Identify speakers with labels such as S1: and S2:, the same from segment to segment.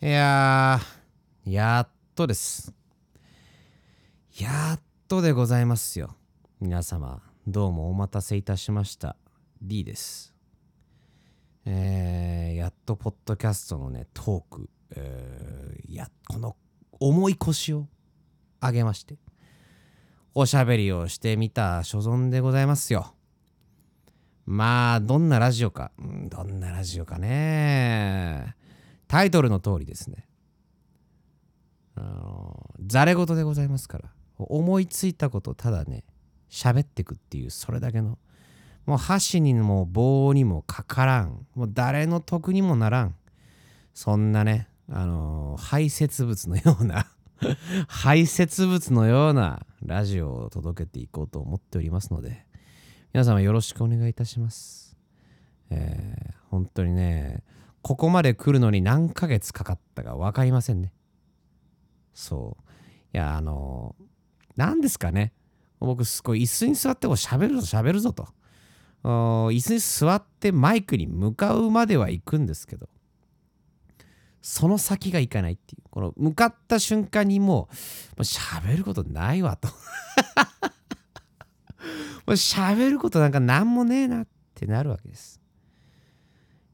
S1: いやー、やっとです。やっとでございますよ。皆様、どうもお待たせいたしました。D です。えー、やっとポッドキャストのね、トーク、えー、や、この重い腰を上げまして、おしゃべりをしてみた所存でございますよ。まあ、どんなラジオか、どんなラジオかね。タイトルの通りですね。あのざれ言でございますから。思いついたことをただね、喋ってくっていう、それだけの。もう箸にも棒にもかからん。もう誰の得にもならん。そんなね、あの排泄物のような 排泄物のようなラジオを届けていこうと思っておりますので、皆様よろしくお願いいたします。えー本当にね、ここまで来るのに何ヶ月かかったか分かりませんね。そう。いや、あの何ですかね。僕、すごい椅子に座っても喋るぞ、喋るぞと。椅子に座ってマイクに向かうまでは行くんですけど、その先が行かないっていう。この向かった瞬間にもう、もう喋ることないわと。もう喋ることなんか何もねえなってなるわけです。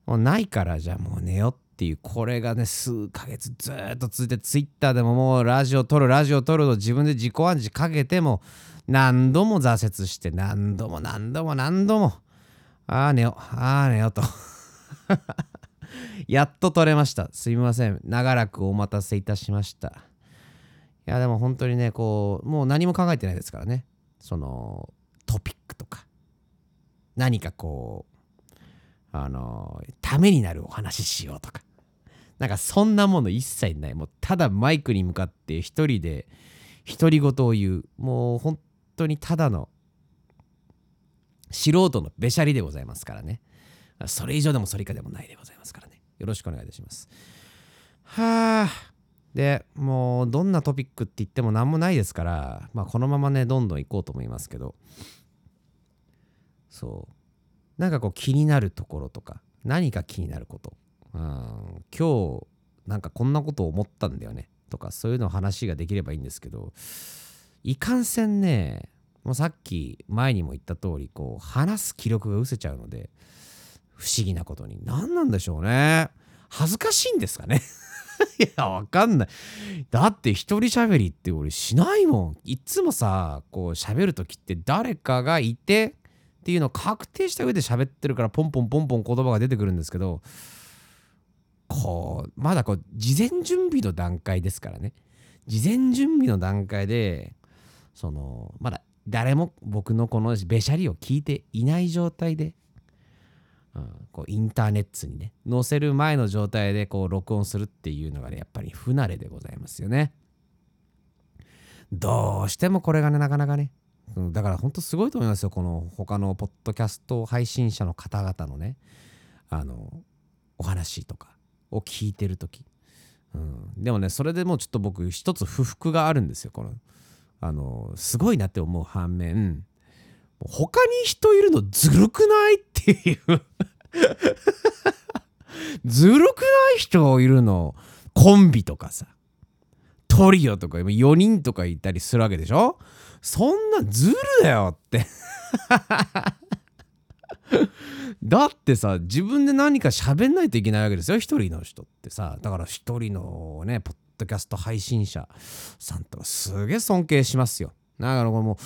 S1: もうないからじゃあもう寝よっていうこれがね数ヶ月ずっと続いてツイッターでももうラジオ撮るラジオ撮ると自分で自己暗示かけても何度も挫折して何度も何度も何度もああ寝よああ寝よと。やっと撮れました。すみません。長らくお待たせいたしました。いやでも本当にねこうもう何も考えてないですからね。そのトピックとか。何かこうあのためになるお話ししようとか。なんかそんなもの一切ない。もうただマイクに向かって一人で独り言を言う。もう本当にただの素人のべしゃりでございますからね。それ以上でもそれ以下でもないでございますからね。よろしくお願いいたします。はあ。でもうどんなトピックって言っても何もないですからまあこのままねどんどん行こうと思いますけど。そう。なんかこう気になるところとか何か気になること、うん、今日なんかこんなこと思ったんだよね。とかそういうの話ができればいいんですけどいかんせんねもうさっき前にも言った通りこう話す気力が失せちゃうので不思議なことに。何なんでしょうね。恥ずかしいんですかね。いやわかんない。だって一人喋りって俺しないもん。いつもさこう喋る時って誰かがいてっていうのを確定した上で喋ってるからポンポンポンポン言葉が出てくるんですけどこうまだこう事前準備の段階ですからね。事前準備の段階でそのまだ誰も僕のこのべしゃりを聞いていない状態で、うん、こうインターネットにね載せる前の状態でこう録音するっていうのがねやっぱり不慣れでございますよね。どうしてもこれがねなかなかねうんだから本当すごいと思いますよこの他のポッドキャスト配信者の方々のねあのお話とかを聞いてる時、うん、でもねそれでもうちょっと僕一つ不服があるんですよこのあのすごいなって思う反面他に人いるのずるくないっていう。ずるくない人いるの？コンビとかさ。トリオとか4人とかいたりするわけでしょ？そんなずるだよって。だってさ自分で何か喋んないといけないわけですよ。一人の人ってさ。だから一人のねポッドキャスト配信者さんとかすげえ尊敬しますよ。だからこれもう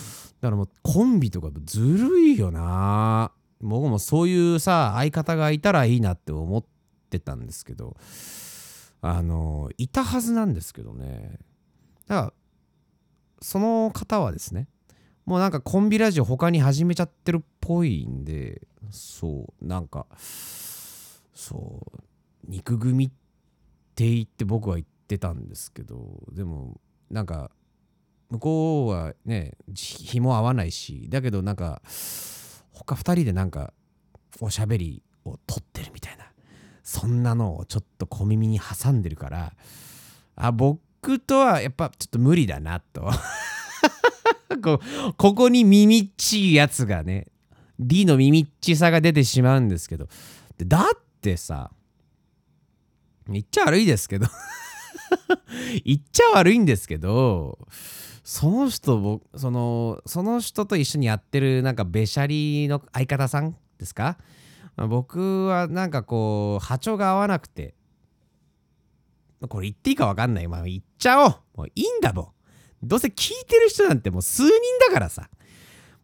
S1: だからもうコンビとかずるいよな。僕もそういうさ相方がいたらいいなって思ってたんですけどあのいたはずなんですけどね。だからその方はですねもうなんかコンビラジオ他に始めちゃってるっぽいんでそうなんかそう肉組って言って僕は言ってたんですけどでもなんか向こうはね日も合わないしだけどなんか他2人でなんかおしゃべりを撮ってるみたいなそんなのをちょっと小耳に挟んでるからあ僕とはやっぱちょっと無理だなと。こここに耳っちいやつがね D の耳っちさが出てしまうんですけど。だってさ言っちゃ悪いですけど。言っちゃ悪いんですけどその人僕そのその人と一緒にやってるなんかべしゃりの相方さんですか？僕はなんかこう波長が合わなくて。これ言っていいか分かんない。まあ言っちゃおう。もういいんだもん。どうせ聞いてる人なんてもう数人だからさ。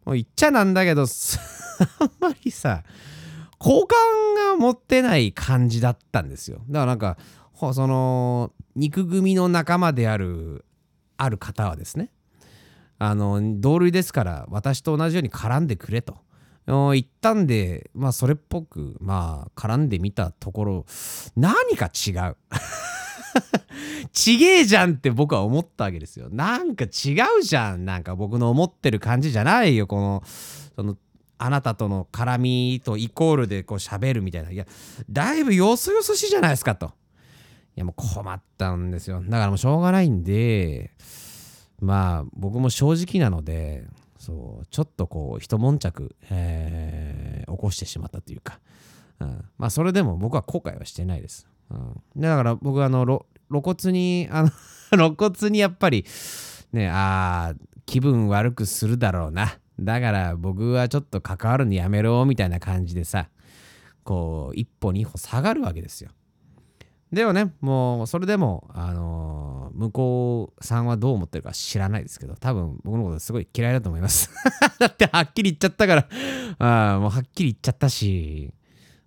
S1: もう言っちゃなんだけどあんまりさ好感が持ってない感じだったんですよ。だからなんかその肉組の仲間であるある方はですね。あの同類ですから私と同じように絡んでくれと。言ったんでまあそれっぽくまあ絡んでみたところ何か違う。ちげえじゃんって僕は思ったわけですよ。なんか違うじゃん。なんか僕の思ってる感じじゃないよこのそのあなたとの絡みとイコールでこう喋るみたいな。いやだいぶよそよそしいじゃないですかと。いやもう困ったんですよ。だからもうしょうがないんでまあ僕も正直なのでそうちょっとこう一悶着、えー、起こしてしまったというか、うん、まあそれでも僕は後悔はしてないです、うん、だから僕あの露骨にあの 露骨にやっぱりねあ気分悪くするだろうな。だから僕はちょっと関わるのやめろみたいな感じでさこう一歩二歩下がるわけですよ。でもねもうそれでもあのー、向こうさんはどう思ってるか知らないですけど多分僕のことすごい嫌いだと思います。だってはっきり言っちゃったからあもうはっきり言っちゃったし。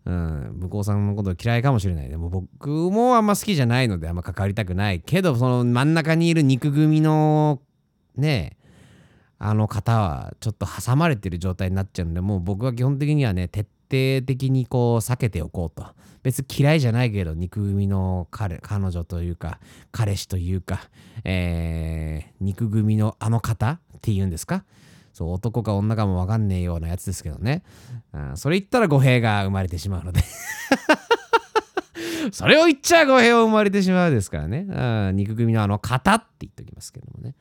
S1: うん、向こうさんのこと嫌いかもしれない。でも僕もあんま好きじゃないのであんま関わりたくない。けど、その真ん中にいる肉組のね、あの方はちょっと挟まれてる状態になっちゃうんで、もう僕は基本的にはね、徹底的にこう避けておこうと。別に嫌いじゃないけど、肉組の彼彼女というか、彼氏というか、えー、肉組のあの方っていうんですか？そう男か女かも分かんねえようなやつですけどね。あそれ言ったら語弊が生まれてしまうのでそれを言っちゃ語弊を生まれてしまうですからね。あ肉組のあの型って言っておきますけどもね。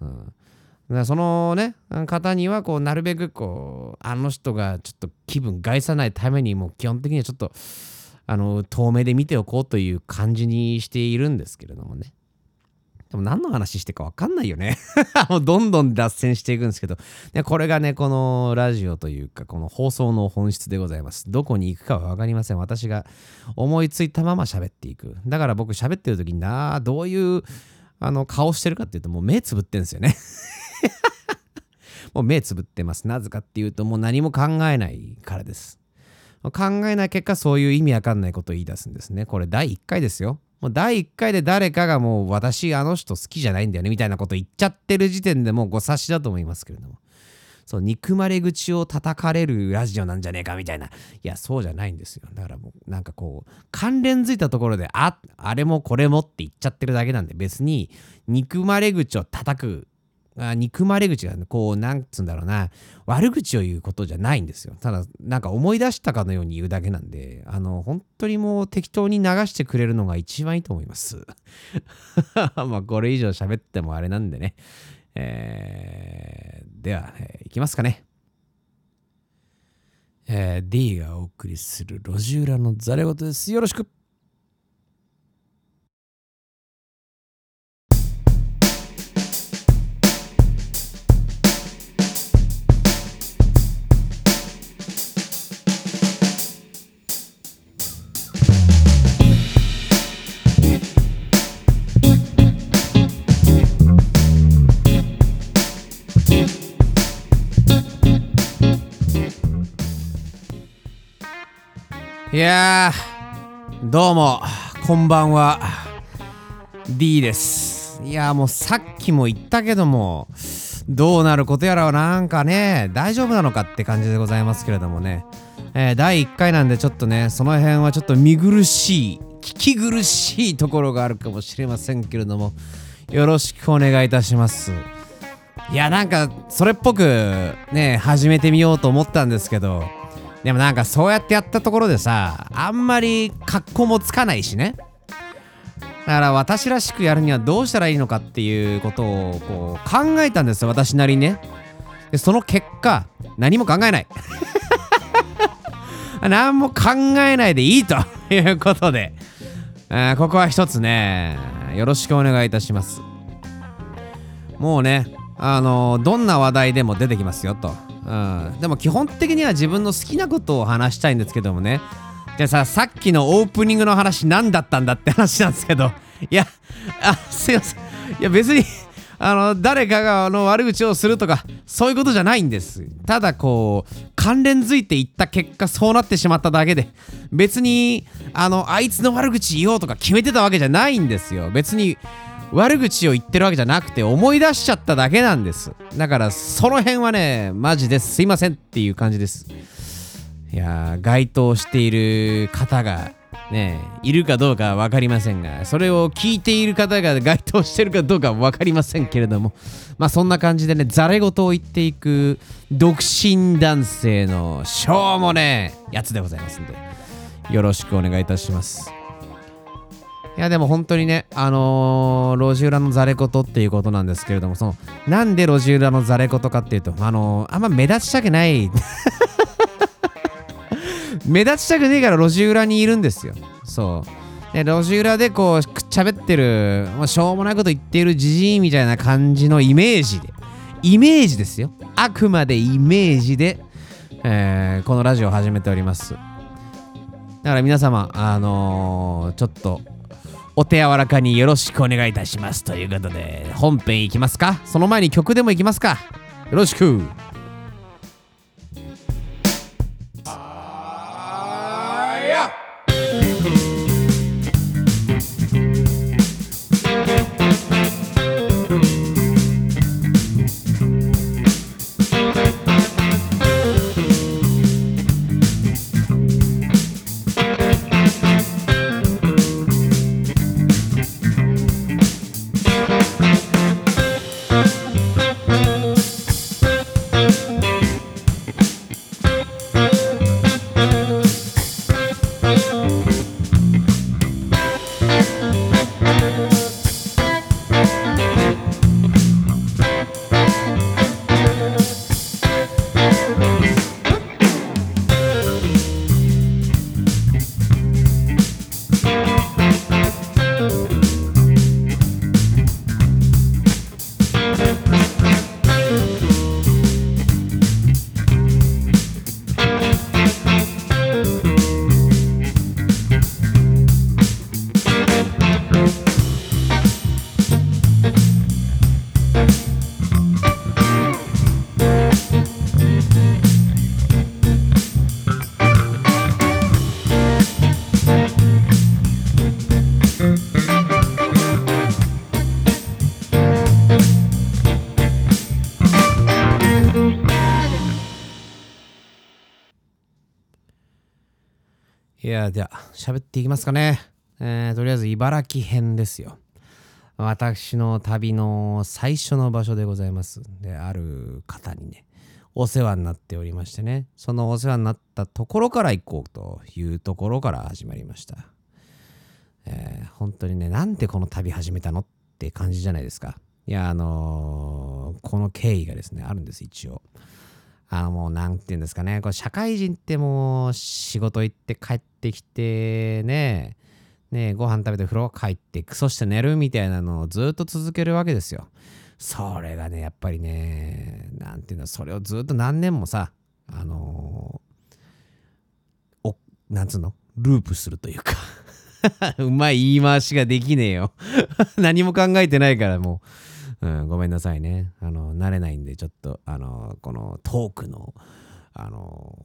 S1: うん、だそのね、方にはこうなるべくこう、あの人がちょっと気分害さないためにもう基本的にはちょっとあの遠目で見ておこうという感じにしているんですけれどもね。でも何の話してか分かんないよね もうどんどん脱線していくんですけど、ね、これがね、このラジオというか、この放送の本質でございます。どこに行くかは分かりません。私が思いついたまま喋っていく。だから僕喋ってる時にな、どういうあの顔してるかっていうと、もう目つぶってんですよね もう目つぶってます。なぜかっていうと、もう何も考えないからです。考えない結果、そういう意味わかんないことを言い出すんですね。これ第1回ですよ。もう第1回で誰かがもう私あの人好きじゃないんだよねみたいなこと言っちゃってる時点でもうご察しだと思いますけれども。そう、憎まれ口を叩かれるラジオなんじゃねえかみたいな。いや、そうじゃないんですよ。だからもう、なんかこう、関連づいたところで、あ、あれもこれもって言っちゃってるだけなんで、別に憎まれ口を叩く憎まれ口が、こう、なんつうんだろうな、悪口を言うことじゃないんですよ。ただ、なんか思い出したかのように言うだけなんで、あの、本当にもう適当に流してくれるのが一番いいと思います。まあ、これ以上喋ってもあれなんでね。えー、では、えー、いきますかね。えー、D がお送りする路地裏のザレ言です。よろしく。いやどうもこんばんは。D です。いやもうさっきも言ったけどもどうなることやらはなんかね大丈夫なのかって感じでございますけれどもね、えー、第1回なんでちょっとねその辺はちょっと見苦しい聞き苦しいところがあるかもしれませんけれどもよろしくお願いいたします。いやなんかそれっぽくね始めてみようと思ったんですけどでもなんかそうやってやったところでさあんまり格好もつかないしね。だから私らしくやるにはどうしたらいいのかっていうことをこう考えたんですよ私なりにね。でその結果何も考えない。何も考えないでいいということで、え、ここは一つねよろしくお願いいたします。もうねあのどんな話題でも出てきますよと、うん、でも基本的には自分の好きなことを話したいんですけどもね。じゃあささっきのオープニングの話何だったんだって話なんですけど。いやあすいません。いや別にあの誰かがの悪口をするとかそういうことじゃないんです。ただこう関連づいていった結果そうなってしまっただけで。別にあのあいつの悪口言おうとか決めてたわけじゃないんですよ。別に悪口を言ってるわけじゃなくて思い出しちゃっただけなんです。だからその辺はねマジですいませんっていう感じです。いやー該当している方がねいるかどうか分かりませんがそれを聞いている方が該当してるかどうか分かりませんけれどもまあそんな感じでねざれ言を言っていく独身男性のしょうもねやつでございますんでよろしくお願いいたします。いやでも本当にね、あのー路地裏のざれ言っていうことなんですけれども、その、なんで路地裏のざれ言かっていうと、あのーあんま目立ちたくない。目立ちたくねえから路地裏にいるんですよ。そう。で、路地裏でこう、くってる、まあ、しょうもないこと言っているじじいみたいな感じのイメージで、イメージですよ。あくまでイメージで、えーこのラジオを始めております。だから皆様、あのーちょっと、お手柔らかによろしくお願いいたします。ということで、本編いきますか？その前に曲でもいきますか？よろしく。いや、じゃあ、喋っていきますかね。えーとりあえず、茨城編ですよ。私の旅の最初の場所でございます。で、ある方にね、お世話になっておりましてね、そのお世話になったところから行こうというところから始まりました。えー本当にね、なんでこの旅始めたのって感じじゃないですか。いや、あのーこの経緯がですね、あるんです、一応。あのもうなんて言うんですかね、これ社会人ってもう仕事行って帰ってきてね、ねご飯食べて風呂帰ってクソして寝るみたいなのをずっと続けるわけですよ。それがね、やっぱりね、なんていうの、それをずっと何年もさ、あのーお、なんつうの、ループするというか。うまい言い回しができねえよ。何も考えてないからもう、うん、ごめんなさいね。あの、慣れないんで、ちょっと、あの、このトークの、あの、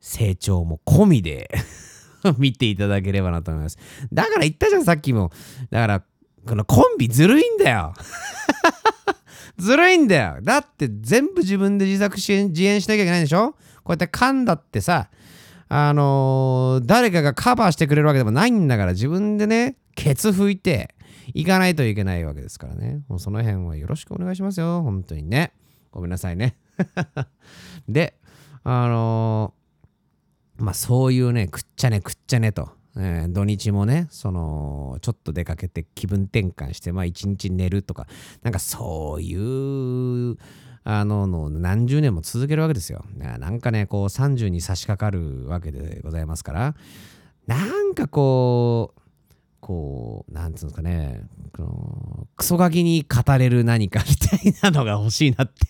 S1: 成長も込みで 見ていただければなと思います。だから言ったじゃん、さっきも。だから、このコンビずるいんだよ。ずるいんだよ。だって全部自分で自作し自演しなきゃいけないんでしょ？こうやって噛んだってさ、あのー誰かがカバーしてくれるわけでもないんだから自分でね、ケツ拭いていかないといけないわけですからね。もうその辺はよろしくお願いしますよ。本当にね。ごめんなさいね。で、あのーまあそういうね、くっちゃねくっちゃねと。えー土日もね、その、ちょっと出かけて気分転換して、まあ一日寝るとか、なんかそういう、あのの何十年も続けるわけですよ。ななんかね、こう30に差し掛かるわけでございますから、なんかこう、こう、なんつうんですかね、このクソガキに語れる何かみたいなのが欲しいなって。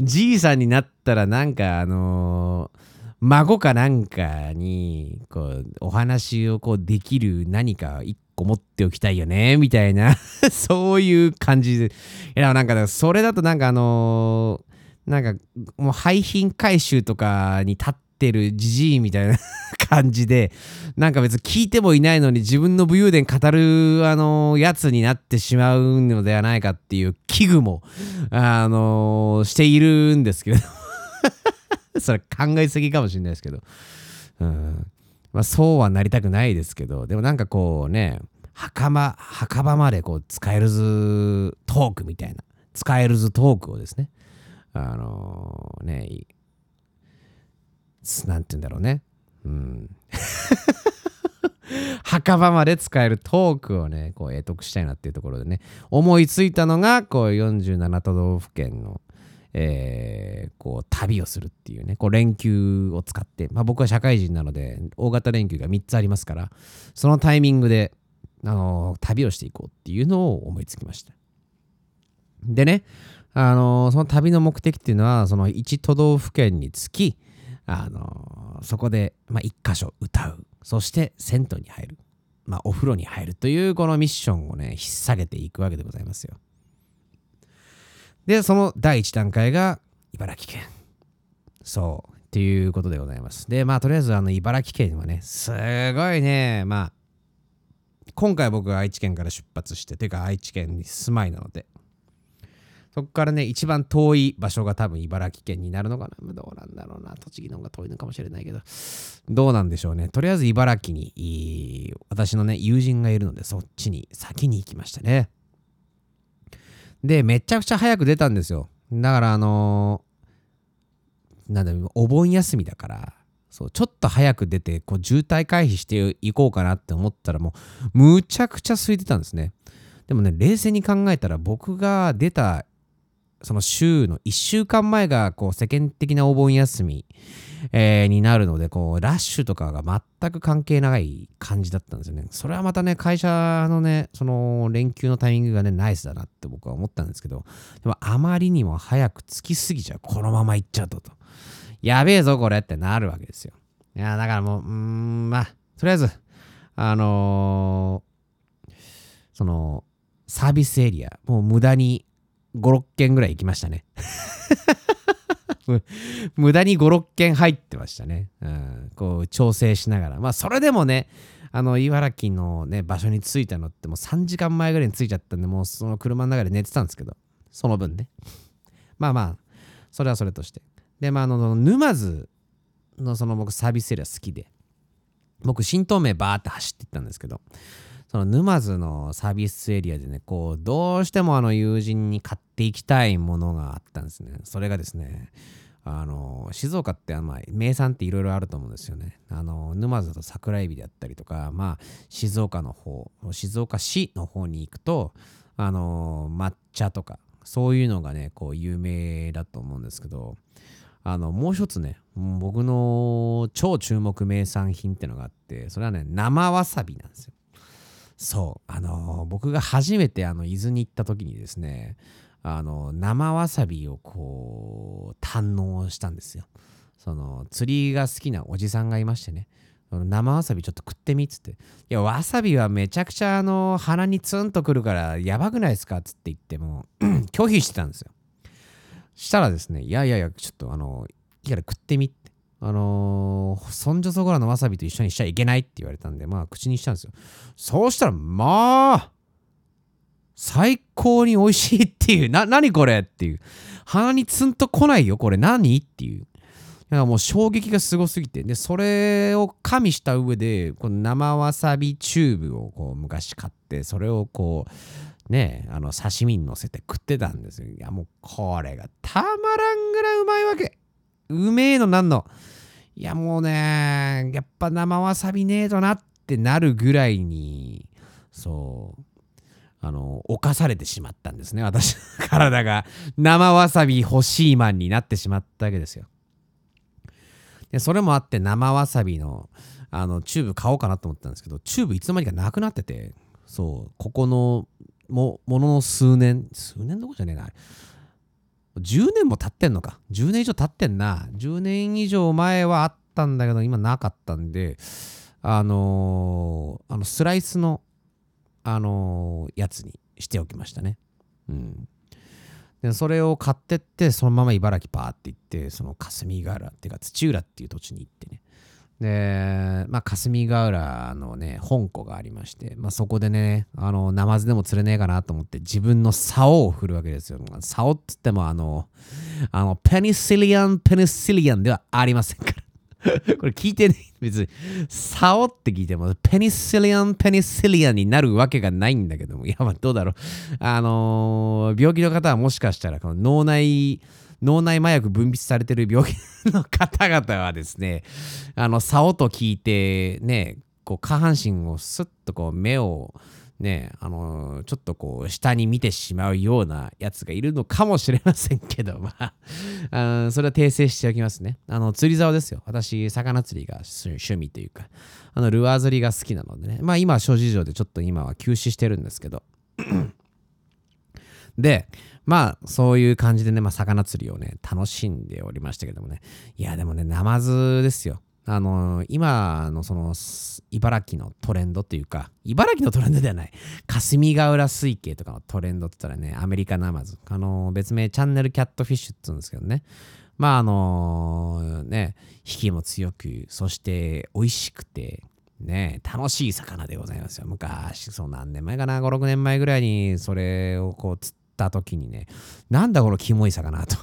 S1: じいさんになったらなんかあのー孫かなんかにこうお話をこうできる何か一個持っておきたいよねみたいな。そういう感じで。いやなんかそれだとなんかあのー、なんかもう廃品回収とかに立ってるじじいみたいな 感じでなんか別に聞いてもいないのに自分の武勇伝語るあの、やつになってしまうのではないかっていう危惧もあの、しているんですけど それ考えすぎかもしれないですけど。うん。まあそうはなりたくないですけど、でもなんかこうね、墓場、墓場までこう使えるずトークみたいな、使えるずトークをですね、あのー、ね、なんて言うんだろうね。うん。墓場まで使えるトークをね、こう、得得したいなっていうところでね、思いついたのが、こう、47都道府県の、えー、こう旅をするっていうねこう連休を使って、まあ、僕は社会人なので大型連休が3つありますからそのタイミングで、あのー、旅をしていこうっていうのを思いつきましたでね、あのー、その旅の目的っていうのはその1都道府県につき、あのそこで、まあ、1箇所歌うそして銭湯に入る、まあ、お風呂に入るというこのミッションをね引っ提げていくわけでございますよで、その第1段階が茨城県。そう。っていうことでございます。で、まあ、とりあえず、あの、茨城県はね、すごいね、まあ、今回僕は愛知県から出発して、というか愛知県に住まいなので、そこからね、一番遠い場所が多分茨城県になるのかな。どうなんだろうな。栃木の方が遠いのかもしれないけど、どうなんでしょうね。とりあえず茨城に、私のね、友人がいるので、そっちに先に行きましたね。で、めちゃくちゃ早く出たんですよ。だから、あのー、なんだろう、お盆休みだから、そう、ちょっと早く出て、こう、渋滞回避していこうかなって思ったら、もう、むちゃくちゃ空いてたんですね。でもね、冷静に考えたら、僕が出た、その週の1週間前が、こう、世間的なお盆休みえー、になるので、こう、ラッシュとかが全く関係ない感じだったんですよね。それはまたね、会社のね、その連休のタイミングがね、ナイスだなって僕は思ったんですけど、でもあまりにも早く着きすぎちゃう。このまま行っちゃうとと。やべえぞ、これってなるわけですよ。いや、だからもう、うーん、まあ、とりあえず、あのー、その、サービスエリア、もう無駄に5、6軒ぐらい行きましたね。無駄に5、6件入ってましたね。うん、こう調整しながら。まあそれでもね、あの茨城のね、場所に着いたのってもう3時間前ぐらいに着いちゃったんで、もうその車の中で寝てたんですけど、その分ね。まあまあ、それはそれとして。で、まああの、沼津のその僕サービスエリア好きで、僕新東名バーって走っていったんですけど、その沼津のサービスエリアでね、こう、どうしてもあの友人に買っていきたいものがあったんですね。それがですね、あの静岡ってあ名産っていろいろあると思うんですよね。あの沼津と桜エビであったりとか、まあ、静岡の方静岡市の方に行くとあの抹茶とかそういうのがねこう有名だと思うんですけどあのもう一つね僕の超注目名産品ってのがあってそれはね生わさびなんですよ。そうあの僕が初めてあの伊豆に行った時にですねあの生わさびをこう堪能したんですよ。その釣りが好きなおじさんがいましてね生わさびちょっと食ってみっつって。いや、わさびはめちゃくちゃあの鼻にツンとくるからやばくないですかっつって言っても 拒否してたんですよ。したらですね、いやいやいや、ちょっとあの、いいから食ってみって。あのー、そんじょそこらのわさびと一緒にしちゃいけないって言われたんで、まあ口にしたんですよ。そうしたら、まあ、最高に美味しいっていう、な、何これっていう。鼻にツンと来ないよ、これ何っていう。だからもう衝撃がすごすぎて。で、それを加味した上で、この生わさびチューブをこう昔買って、それをこう、ね、あの刺身に乗せて食ってたんですよ。いや、もうこれがたまらんぐらいうまいわけ。うめえのなんの。いや、もうね、やっぱ生わさびねえとなってなるぐらいに、そう。あの、犯されてしまったんですね。私の体が生わさび欲しいマンになってしまったわけですよ。でそれもあって生わさびのあのチューブ買おうかなと思ったんですけどチューブいつの間にかなくなっててそうここのもものの数年数年どころじゃねえな10年も経ってんのか。10年以上経ってんな。10年以上前はあったんだけど今なかったんであのー、あのスライスのあのー、やつにしておきましたね。うん。でそれを買ってってそのまま茨城パーって行ってその霞ヶ浦っていうか土浦っていう土地に行ってね。で、まあ、霞ヶ浦のね、本湖がありまして、まあ、そこでね、あの、ナマズでも釣れねえかなと思って、自分の竿を振るわけですよ。竿っつっても、あの、あの、ペニシリアン、ペニシリアンではありませんから。これ聞いてね、別に、竿って聞いても、ペニシリアン、ペニシリアンになるわけがないんだけども、いや、まあ、どうだろう。あのー、病気の方はもしかしたら、この脳内、脳内麻薬分泌されてる病気の方々はですね、あの、竿と聞いて、ね、こう下半身をスッとこう目をね、あのちょっとこう下に見てしまうようなやつがいるのかもしれませんけど、まあ、あそれは訂正しておきますね。あの、釣り竿ですよ。私、魚釣りが趣味というか、あの、ルアー釣りが好きなのでね、まあ今、諸事情でちょっと今は休止してるんですけど、で、まあ、そういう感じでね、まあ、魚釣りをね、楽しんでおりましたけどもね。いや、でもね、ナマズですよ。あのー、今のその、茨城のトレンドっていうか、茨城のトレンドではない。霞ヶ浦水系とかのトレンドって言ったらね、アメリカナマズ。あのー、別名チャンネルキャットフィッシュって言うんですけどね。まあ、あのー、ね、引きも強く、そして美味しくて、ね、楽しい魚でございますよ。昔、そう何年前かな、5、6年前ぐらいにそれをこう釣った時にね、なんだこのキモい魚と。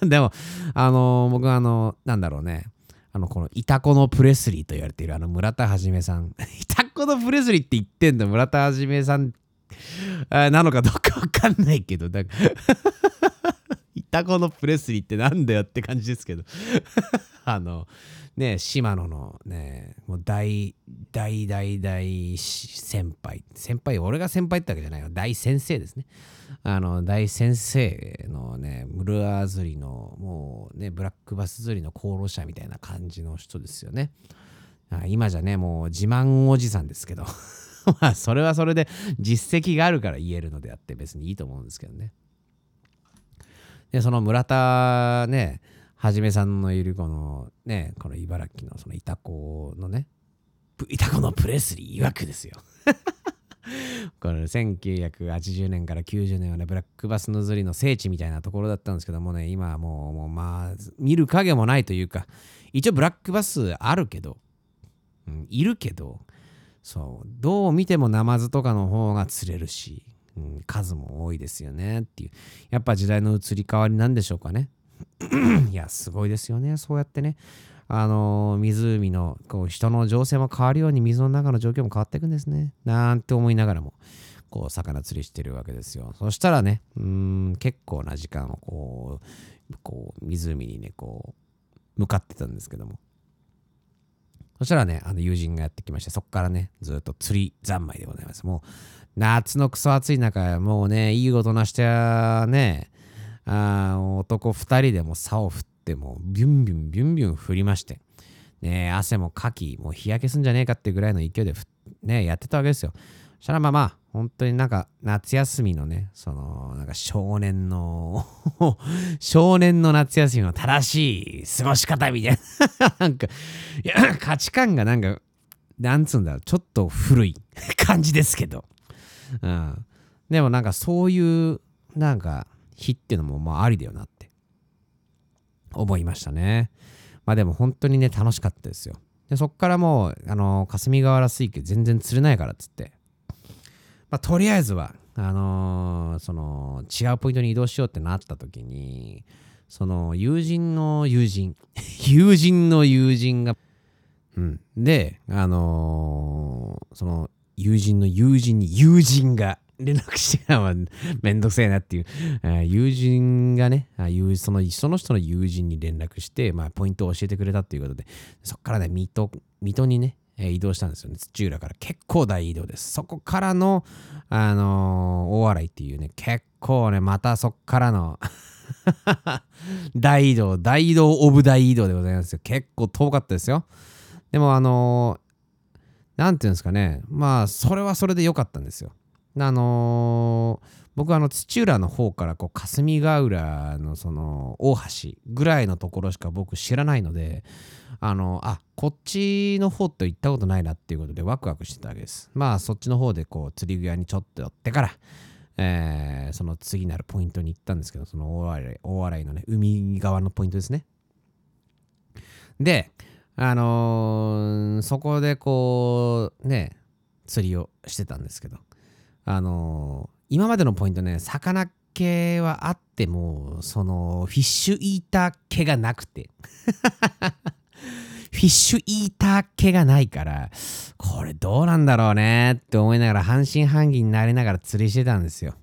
S1: でも、あのー、僕はあのー、なんだろうね、あの、このイタコのプレスリーと言われているあの村田はじめさん。イタコのプレスリーって言ってんの村田はじめさんなのかどうかわかんないけど、だからイタコのプレスリーってなんだよって感じですけど あの、ね、島野のね、もう大、大大大先輩。先輩、俺が先輩ってわけじゃないよ。大先生ですね。あの、大先生のね、ムルアー釣りの、もうね、ブラックバス釣りの功労者みたいな感じの人ですよね。今じゃね、もう自慢おじさんですけど。まあ、それはそれで実績があるから言えるのであって別にいいと思うんですけどね。で、その村田ね、はじめさんのいるこのね、この茨城のそのイタコのね、イタコのプレスリー曰くですよ。この1980年から90年はね、ブラックバスの釣りの聖地みたいなところだったんですけどもね、今はもう、もうまあ、見る影もないというか、一応ブラックバスあるけど、うん、いるけど、そう、どう見てもナマズとかの方が釣れるし、うん、数も多いですよねっていう。やっぱ時代の移り変わりなんでしょうかね。いや、すごいですよね、そうやってね。あの湖のこう人の情勢も変わるように水の中の状況も変わっていくんですね。なんて思いながらもこう魚釣りしてるわけですよ。そしたらねうん結構な時間をこうこう湖にねこう向かってたんですけどもそしたらねあの友人がやってきましてそこからねずっと釣り三昧でございます。もう夏のクソ暑い中もうねいい大人してねあ男2人でも竿振ってってもうビュンビュンビュンビュン降りまして、ね、汗もかき、もう日焼けすんじゃねえかってぐらいの勢いでね、やってたわけですよ。そしたらまあまあ、本当になんか夏休みのね、その、なんか少年の 少年の夏休みの正しい過ごし方みたいな なんか、いや、価値観がなんか、なんつうんだろう、ちょっと古い 感じですけど。うん。でもなんかそういう、なんか、日っていうのもまあありだよな思いましたね。まあでも本当にね、楽しかったですよ。で、そっからもう、あの、霞ヶ原水系全然釣れないからっつって、まあとりあえずは、あのー、その、違うポイントに移動しようってなった時に、その、友人の友人、友人の友人が、うん。で、あのー、その、友人の友人に友人が、連絡してたのはめんどくせえなっていう、え友人がねその、その人の友人に連絡して、まあ、ポイントを教えてくれたっていうことで、そこからね、水戸、水戸にね、移動したんですよね。土浦から結構大移動です。そこからの、あのー、大洗っていうね、結構ね、またそこからの 大移動、大移動オブ大移動でございますよ。結構遠かったですよ。でもあのー、なんていうんですかね。まあ、それはそれで良かったんですよ。あのー、僕はあの土浦の方からこう霞ヶ浦のその大橋ぐらいのところしか僕知らないのであのあこっちの方と行ったことないなっていうことでワクワクしてたわけですまあそっちの方でこう釣り具屋にちょっと寄ってからえー、その次なるポイントに行ったんですけど、その大洗大洗のね、海側のポイントですね。で、あのー、そこでこう、ね、釣りをしてたんですけど、あのー、今までのポイントね、魚系はあっても、その、フィッシュイーター系がなくて。フィッシュイーター系がないから、これどうなんだろうねって思いながら半信半疑になりながら釣りしてたんですよ。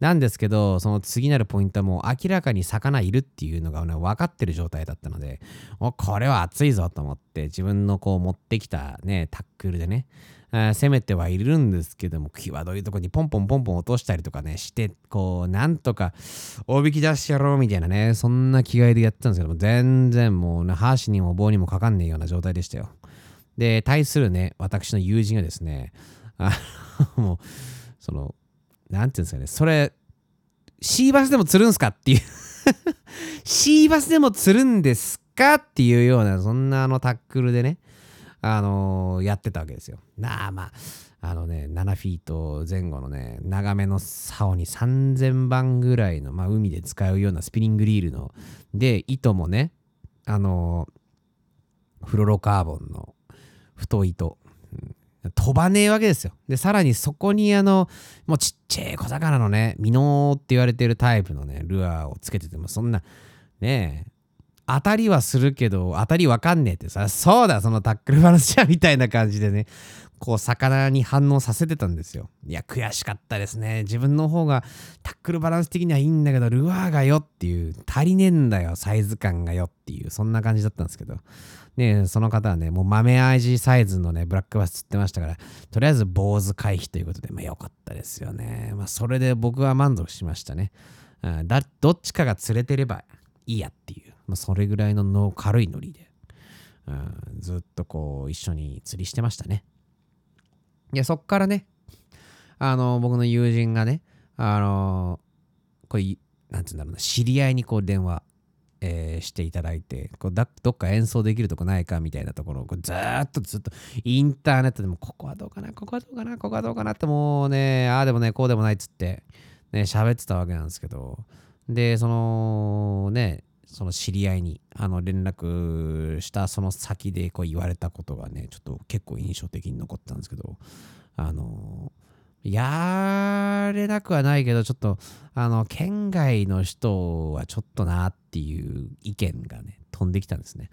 S1: なんですけど、その次なるポイントはもう明らかに魚いるっていうのが、ね、分かってる状態だったので、おこれは熱いぞと思って自分のこう持ってきたね、タックルでね、攻めてはいるんですけども、際どいとこにポンポンポンポン落としたりとかね、して、こう、なんとか、大引き出してやろうみたいなね、そんな気概でやってたんですけども、全然もう、ね、箸にも棒にもかかんねえような状態でしたよ。で、対するね、私の友人がですね、あのもう、その、なんていうんですかね、それ、シーバスでも釣るんすかっていう シーバスでも釣るんですかっていうような、そんなあのタックルでね、あのー、やってたわけですよ。なあまあ、あのね、7フィート前後のね、長めの竿に3000番ぐらいの、まあ、海で使うようなスピリングリールの、で、糸もね、あのー、フロロカーボンの太い糸、飛ばねえわけですよ。で、さらにそこにあの、もうちっちゃい小魚のね、ミノーって言われてるタイプのね、ルアーをつけてても、そんな、ねえ、当たりはするけど、当たりわかんねえってさ、そうだ、そのタックルバランスじゃみたいな感じでね、こう、魚に反応させてたんですよ。いや、悔しかったですね。自分の方がタックルバランス的にはいいんだけど、ルアーがよっていう、足りねえんだよ、サイズ感がよっていう、そんな感じだったんですけど。ねその方はね、もう豆味サイズのね、ブラックバス釣ってましたから、とりあえず坊主回避ということで、まあよかったですよね。まあそれで僕は満足しましたね。だどっちかが釣れてればいいやっていう。まあ、それぐらいのの軽いノリで、うん、ずっとこう一緒に釣りしてましたね。で、そっからね、あの、僕の友人がね、あの、これ、なんて言うんだろうな、知り合いにこう電話、えー、していただいて、こうだどっか演奏できるとこないかみたいなところをこうずっとずっとインターネットでもここはどうかな、ここはどうかな、ここはどうかなってもうね、ああでもね、こうでもないっつって、ね、喋ってたわけなんですけど、で、そのね、その知り合いにあの連絡したその先でこう言われたことがね、ちょっと結構印象的に残ったんですけど、あの、やれなくはないけど、ちょっと、あの、県外の人はちょっとなっていう意見がね、飛んできたんですね。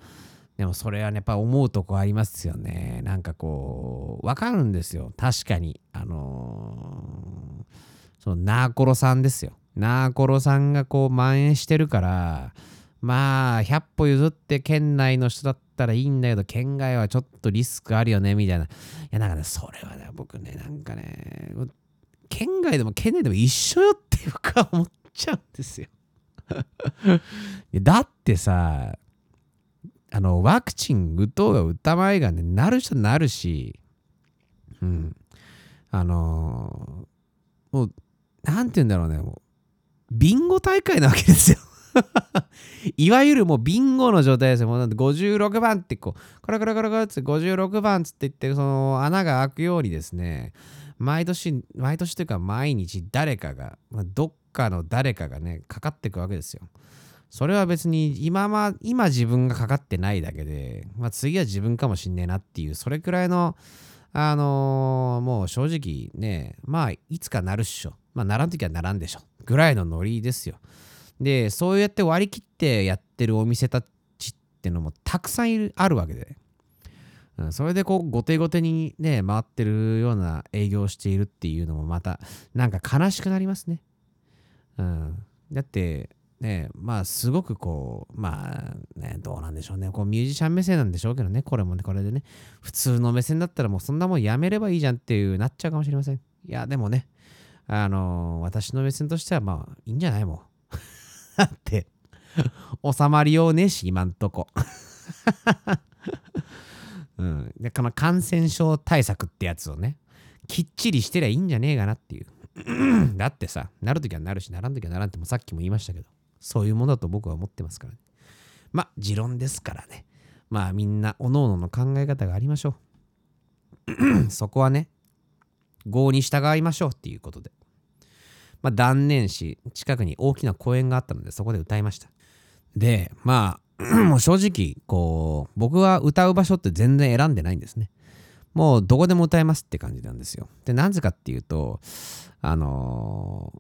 S1: でもそれはね、やっぱ思うとこありますよね。なんかこう、わかるんですよ。確かに。あのー、そのナーコロさんですよ。ナーコロさんがこう蔓延してるから、まあ、100歩譲って県内の人だったらいいんだけど、県外はちょっとリスクあるよね、みたいな。いや、なんかね、それはね、僕ね、なんかね、県外でも県内でも一緒よって僕は思っちゃうんですよ。だってさ、あの、ワクチン打とうが打たまいがね、なる人なるし、うん。あのー、もう、なんて言うんだろうね、もう、ビンゴ大会なわけですよ いわゆるもうビンゴの状態ですよ。もうなん56番ってこう、コロコロコロコロって56番つって言って、その穴が開くようにですね、毎年、毎年というか毎日誰かが、どっかの誰かがね、かかっていくわけですよ。それは別に今ま、今自分がかかってないだけで、まあ、次は自分かもしんねえなっていう、それくらいの、あのー、もう正直ね、まあ、いつかなるっしょ。まあ、ならんときはならんでしょ。ぐらいのノリですよ。で、そうやって割り切ってやってるお店たちってのもたくさんいるあるわけで、うん、それでこう、後手後手にね、回ってるような営業をしているっていうのもまた、なんか悲しくなりますね。うん。だって、ね、まあすごくこう、まあね、どうなんでしょうね。こうミュージシャン目線なんでしょうけどね、これもね、これでね、普通の目線だったらもうそんなもんやめればいいじゃんっていうなっちゃうかもしれません。いや、でもね、あのー、私の目線としてはまあいいんじゃないもんだって収まりようねし今んとこ。うん。でこの感染症対策ってやつをねきっちりしてりゃいいんじゃねえかなっていう。だってさなるときはなるしならんときはならんってもさっきも言いましたけどそういうものだと僕は思ってますからね。まあ持論ですからね。まあみんな各々の考え方がありましょう。そこはね合に従いましょうっていうことで。まあ、断念し、近くに大きな公園があったので、そこで歌いました。で、まあ、もう正直、こう、僕は歌う場所って全然選んでないんですね。もうどこでも歌えますって感じなんですよ。で、なぜかっていうと、あのー、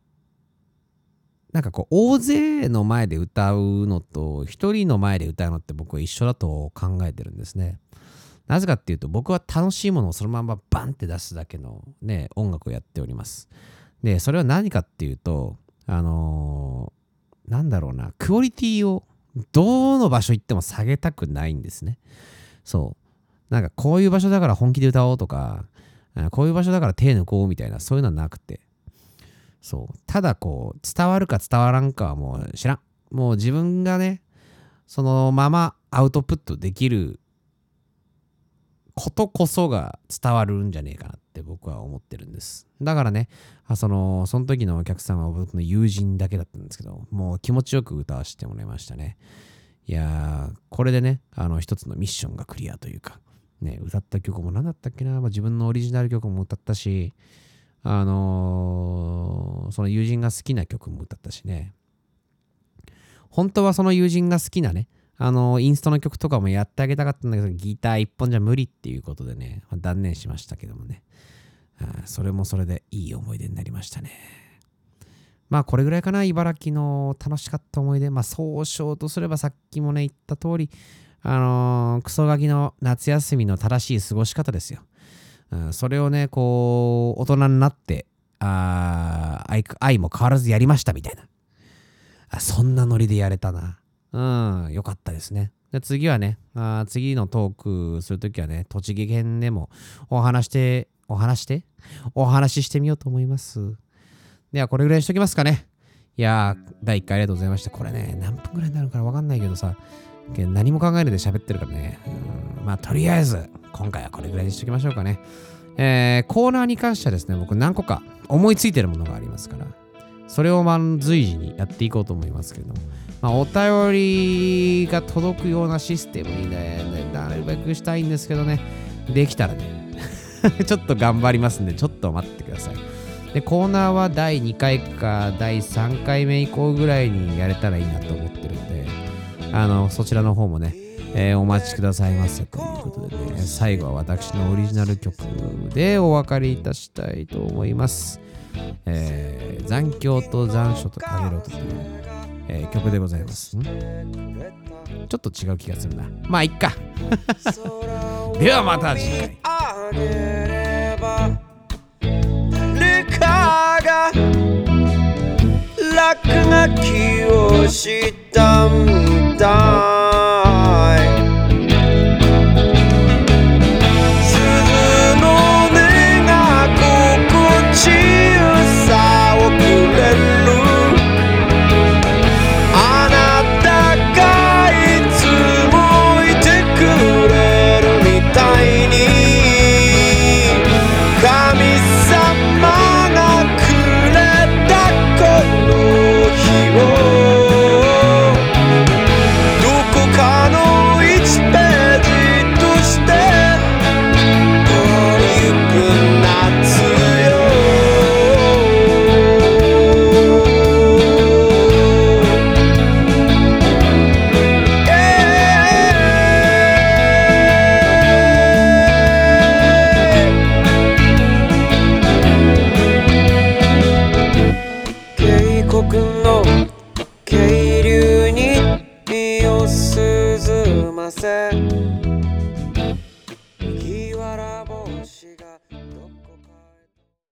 S1: なんかこう、大勢の前で歌うのと、一人の前で歌うのって僕は一緒だと考えてるんですね。なぜかっていうと、僕は楽しいものをそのままバンって出すだけのね、音楽をやっております。で、それは何かっていうと、あのー、なんだろうな、クオリティをどの場所行っても下げたくないんですね。そう。なんかこういう場所だから本気で歌おうとか、こういう場所だから手抜こうみたいな、そういうのはなくて。そう。ただこう、伝わるか伝わらんかはもう知らん。もう自分がね、そのままアウトプットできることこそが伝わるんじゃねえかなって僕は思ってるんです。だからね、あその、その時のお客様は僕の友人だけだったんですけど、もう気持ちよく歌わせてもらいましたね。いやー、これでね、あの、一つのミッションがクリアというか、ね、歌った曲も何だったっけな、まあ、自分のオリジナル曲も歌ったし、あのー、その友人が好きな曲も歌ったしね。本当はその友人が好きなね、あの、インストの曲とかもやってあげたかったんだけど、ギター一本じゃ無理っていうことでね、ま断念しましたけどもね。それもそれでいい思い出になりましたね。まあこれぐらいかな、茨城の楽しかった思い出。まあ総称とすればさっきもね言った通り、あのー、クソガキの夏休みの正しい過ごし方ですよ。うん、それをね、こう、大人になって、あ愛愛も変わらずやりましたみたいな。あそんなノリでやれたな。うん、よかったですね。で次はねあ、次のトークするときはね、栃木県でもお話して、お話して、お話ししてみようと思います。では、これぐらいにしときますかね。いやー、第1回ありがとうございました。これね、何分ぐらいになるかわかんないけどさ、何も考えないで喋ってるからね。うんまあ、とりあえず、今回はこれぐらいにしときましょうかね。えー、コーナーに関してはですね、僕何個か思いついてるものがありますから、それをま随時にやっていこうと思いますけども、まあ、お便りが届くようなシステムにね、なるべくしたいんですけどね、できたらね、ちょっと頑張りますんで、ちょっと待ってください。で、コーナーは第2回か第3回目以降ぐらいにやれたらいいなと思ってるんで、あの、そちらの方もね、えー、お待ちくださいませということでね、最後は私のオリジナル曲でお別れいたしたいと思います。えー、残響と残暑とかげろという、えー、曲でございます。ちょっと違う気がするな。まあ、いっか。ではまた次回。落書きをしたんだ